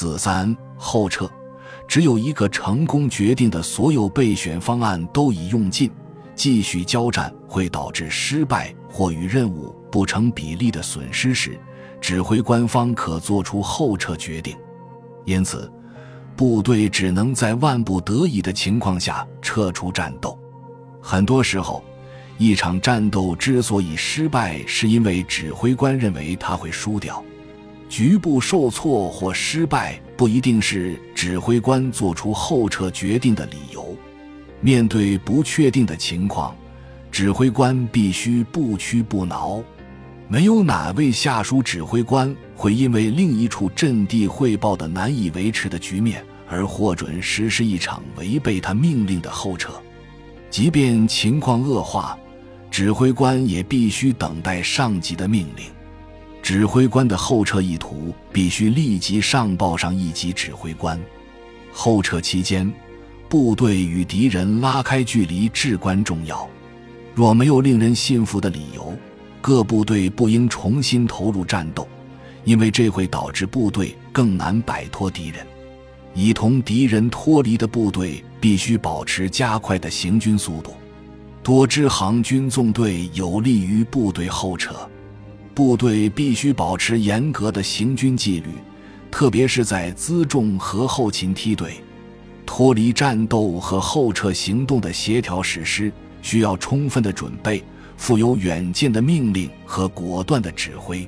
四三后撤，只有一个成功决定的所有备选方案都已用尽，继续交战会导致失败或与任务不成比例的损失时，指挥官方可做出后撤决定。因此，部队只能在万不得已的情况下撤出战斗。很多时候，一场战斗之所以失败，是因为指挥官认为他会输掉。局部受挫或失败不一定是指挥官做出后撤决定的理由。面对不确定的情况，指挥官必须不屈不挠。没有哪位下属指挥官会因为另一处阵地汇报的难以维持的局面而获准实施一场违背他命令的后撤。即便情况恶化，指挥官也必须等待上级的命令。指挥官的后撤意图必须立即上报上一级指挥官。后撤期间，部队与敌人拉开距离至关重要。若没有令人信服的理由，各部队不应重新投入战斗，因为这会导致部队更难摆脱敌人。已同敌人脱离的部队必须保持加快的行军速度。多支行军纵队有利于部队后撤。部队必须保持严格的行军纪律，特别是在辎重和后勤梯队。脱离战斗和后撤行动的协调实施需要充分的准备、富有远见的命令和果断的指挥。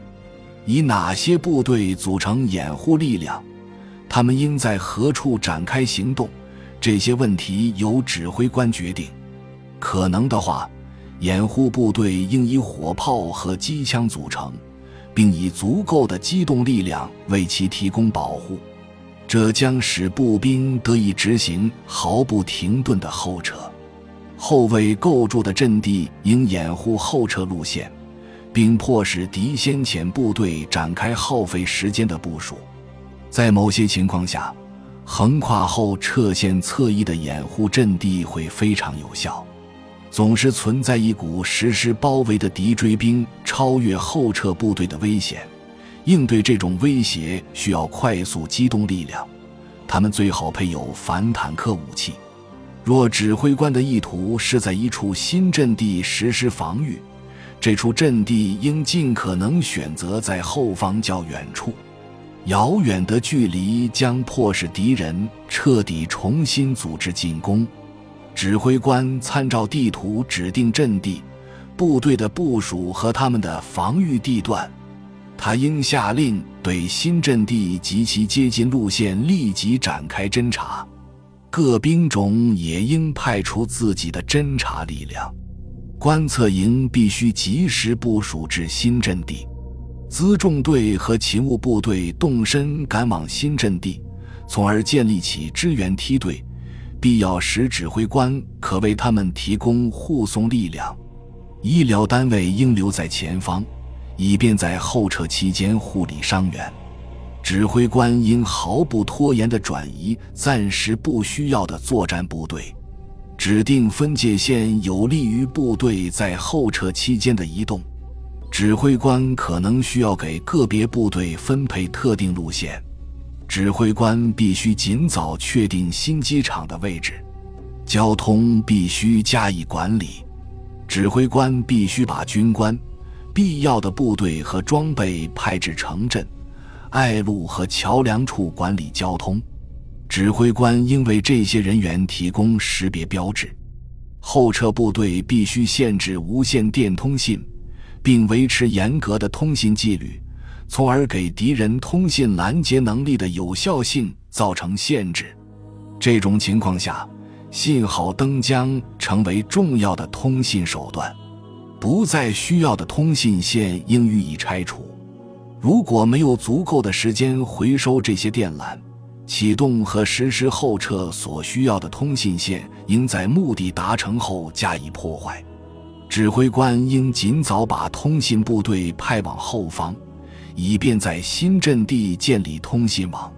以哪些部队组成掩护力量？他们应在何处展开行动？这些问题由指挥官决定。可能的话。掩护部队应以火炮和机枪组成，并以足够的机动力量为其提供保护，这将使步兵得以执行毫不停顿的后撤。后卫构筑的阵地应掩护后撤路线，并迫使敌先遣部队展开耗费时间的部署。在某些情况下，横跨后撤线侧翼的掩护阵地会非常有效。总是存在一股实施包围的敌追兵超越后撤部队的危险，应对这种威胁需要快速机动力量，他们最好配有反坦克武器。若指挥官的意图是在一处新阵地实施防御，这处阵地应尽可能选择在后方较远处。遥远的距离将迫使敌人彻底重新组织进攻。指挥官参照地图指定阵地、部队的部署和他们的防御地段。他应下令对新阵地及其接近路线立即展开侦察。各兵种也应派出自己的侦察力量。观测营必须及时部署至新阵地。辎重队和勤务部队动身赶往新阵地，从而建立起支援梯队。必要时，指挥官可为他们提供护送力量。医疗单位应留在前方，以便在后撤期间护理伤员。指挥官应毫不拖延地转移暂时不需要的作战部队，指定分界线有利于部队在后撤期间的移动。指挥官可能需要给个别部队分配特定路线。指挥官必须尽早确定新机场的位置，交通必须加以管理。指挥官必须把军官、必要的部队和装备派至城镇、隘路和桥梁处管理交通。指挥官应为这些人员提供识别标志。后撤部队必须限制无线电通信，并维持严格的通信纪律。从而给敌人通信拦截能力的有效性造成限制。这种情况下，信号灯将成为重要的通信手段。不再需要的通信线应予以拆除。如果没有足够的时间回收这些电缆，启动和实施后撤所需要的通信线应在目的达成后加以破坏。指挥官应尽早把通信部队派往后方。以便在新阵地建立通信网，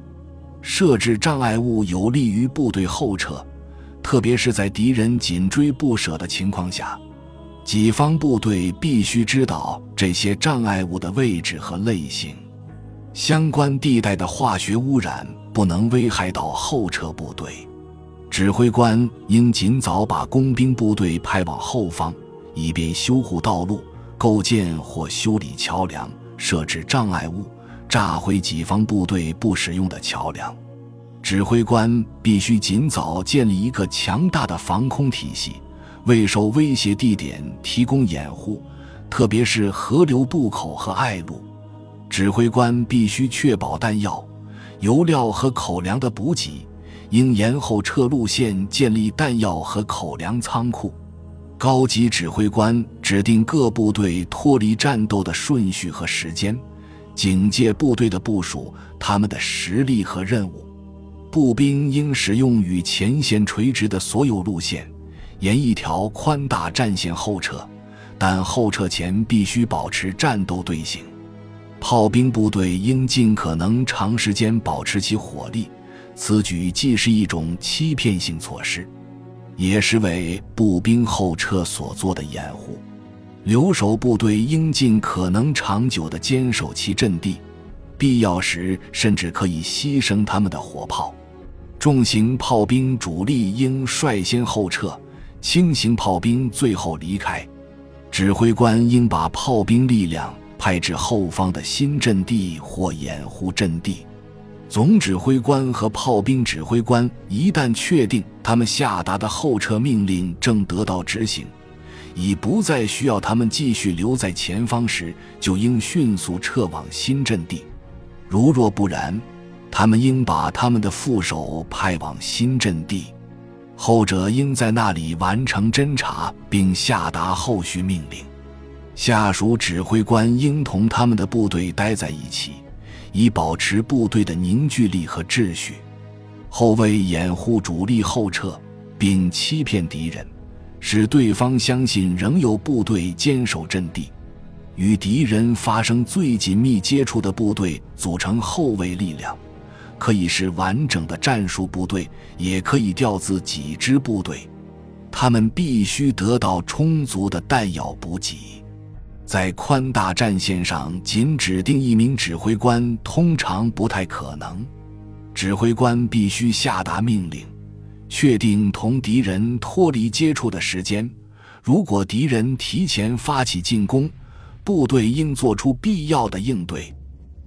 设置障碍物有利于部队后撤，特别是在敌人紧追不舍的情况下，己方部队必须知道这些障碍物的位置和类型。相关地带的化学污染不能危害到后撤部队。指挥官应尽早把工兵部队派往后方，以便修护道路、构建或修理桥梁、设置障碍物、炸毁己方部队不使用的桥梁。指挥官必须尽早建立一个强大的防空体系，为受威胁地点提供掩护，特别是河流渡口和隘路。指挥官必须确保弹药、油料和口粮的补给。应沿后撤路线建立弹药和口粮仓库。高级指挥官指定各部队脱离战斗的顺序和时间，警戒部队的部署、他们的实力和任务。步兵应使用与前线垂直的所有路线，沿一条宽大战线后撤，但后撤前必须保持战斗队形。炮兵部队应尽可能长时间保持其火力。此举既是一种欺骗性措施，也是为步兵后撤所做的掩护。留守部队应尽可能长久地坚守其阵地，必要时甚至可以牺牲他们的火炮。重型炮兵主力应率先后撤，轻型炮兵最后离开。指挥官应把炮兵力量派至后方的新阵地或掩护阵地。总指挥官和炮兵指挥官一旦确定他们下达的后撤命令正得到执行，已不再需要他们继续留在前方时，就应迅速撤往新阵地；如若不然，他们应把他们的副手派往新阵地，后者应在那里完成侦察并下达后续命令。下属指挥官应同他们的部队待在一起。以保持部队的凝聚力和秩序，后卫掩护主力后撤，并欺骗敌人，使对方相信仍有部队坚守阵地。与敌人发生最紧密接触的部队组成后卫力量，可以是完整的战术部队，也可以调自己支部队。他们必须得到充足的弹药补给。在宽大战线上，仅指定一名指挥官通常不太可能。指挥官必须下达命令，确定同敌人脱离接触的时间。如果敌人提前发起进攻，部队应做出必要的应对。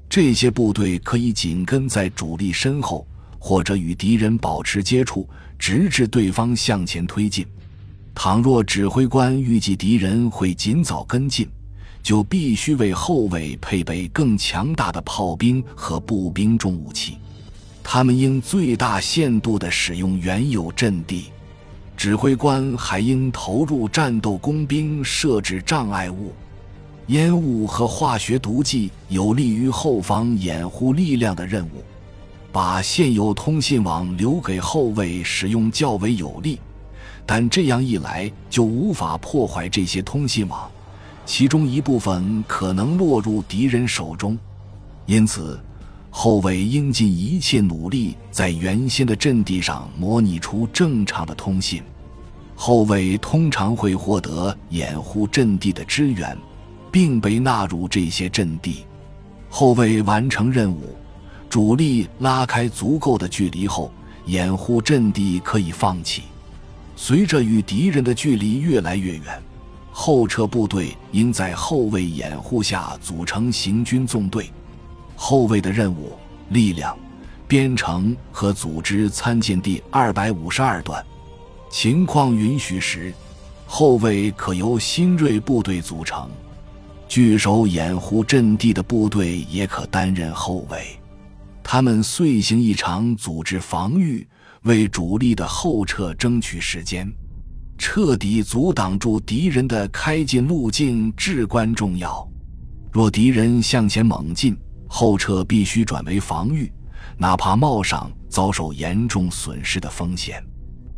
这些部队可以紧跟在主力身后，或者与敌人保持接触，直至对方向前推进。倘若指挥官预计敌人会尽早跟进，就必须为后卫配备更强大的炮兵和步兵重武器，他们应最大限度地使用原有阵地。指挥官还应投入战斗工兵设置障碍物、烟雾和化学毒剂，有利于后方掩护力量的任务。把现有通信网留给后卫使用较为有利，但这样一来就无法破坏这些通信网。其中一部分可能落入敌人手中，因此后卫应尽一切努力在原先的阵地上模拟出正常的通信。后卫通常会获得掩护阵地的支援，并被纳入这些阵地。后卫完成任务，主力拉开足够的距离后，掩护阵地可以放弃。随着与敌人的距离越来越远。后撤部队应在后卫掩护下组成行军纵队，后卫的任务、力量、编程和组织参见第二百五十二段。情况允许时，后卫可由新锐部队组成，据守掩护阵地的部队也可担任后卫。他们遂行一场组织防御，为主力的后撤争取时间。彻底阻挡住敌人的开进路径至关重要。若敌人向前猛进，后撤必须转为防御，哪怕冒上遭受严重损失的风险。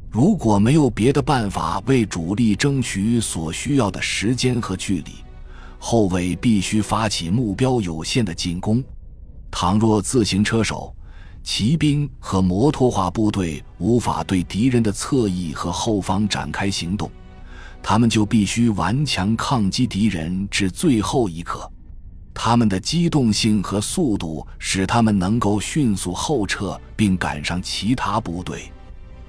如果没有别的办法为主力争取所需要的时间和距离，后卫必须发起目标有限的进攻。倘若自行车手。骑兵和摩托化部队无法对敌人的侧翼和后方展开行动，他们就必须顽强抗击敌人至最后一刻。他们的机动性和速度使他们能够迅速后撤并赶上其他部队。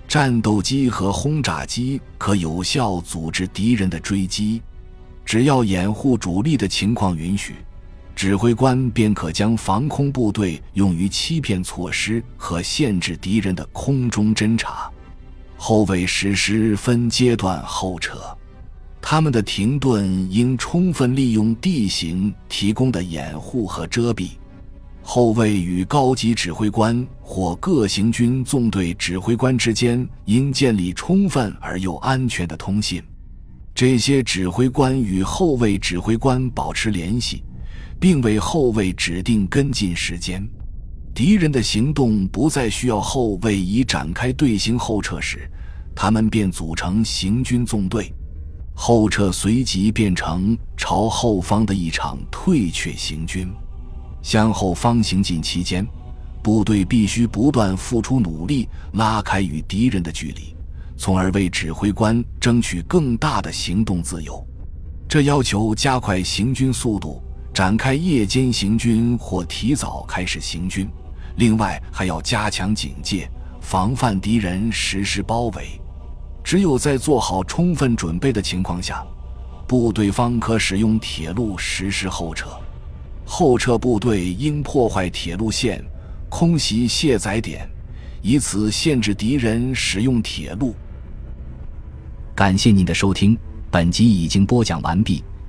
战斗机和轰炸机可有效阻止敌人的追击，只要掩护主力的情况允许，指挥官便可将防空部队用于欺骗措施和限制敌人的空中侦察。后卫实施分阶段后撤。他们的停顿应充分利用地形提供的掩护和遮蔽。后卫与高级指挥官或各行军纵队指挥官之间应建立充分而又安全的通信。这些指挥官与后卫指挥官保持联系，并为后卫指定跟进时间。敌人的行动不再需要后卫以展开队形后撤时，他们便组成行军纵队。后撤随即变成朝后方的一场退却行军。向后方行进期间，部队必须不断付出努力，拉开与敌人的距离，从而为指挥官争取更大的行动自由。这要求加快行军速度，展开夜间行军或提早开始行军。另外，还要加强警戒，防范敌人实施包围。只有在做好充分准备的情况下，部队方可使用铁路实施后撤。后撤部队应破坏铁路线，空袭卸载点，以此限制敌人使用铁路。感谢您的收听，本集已经播讲完毕。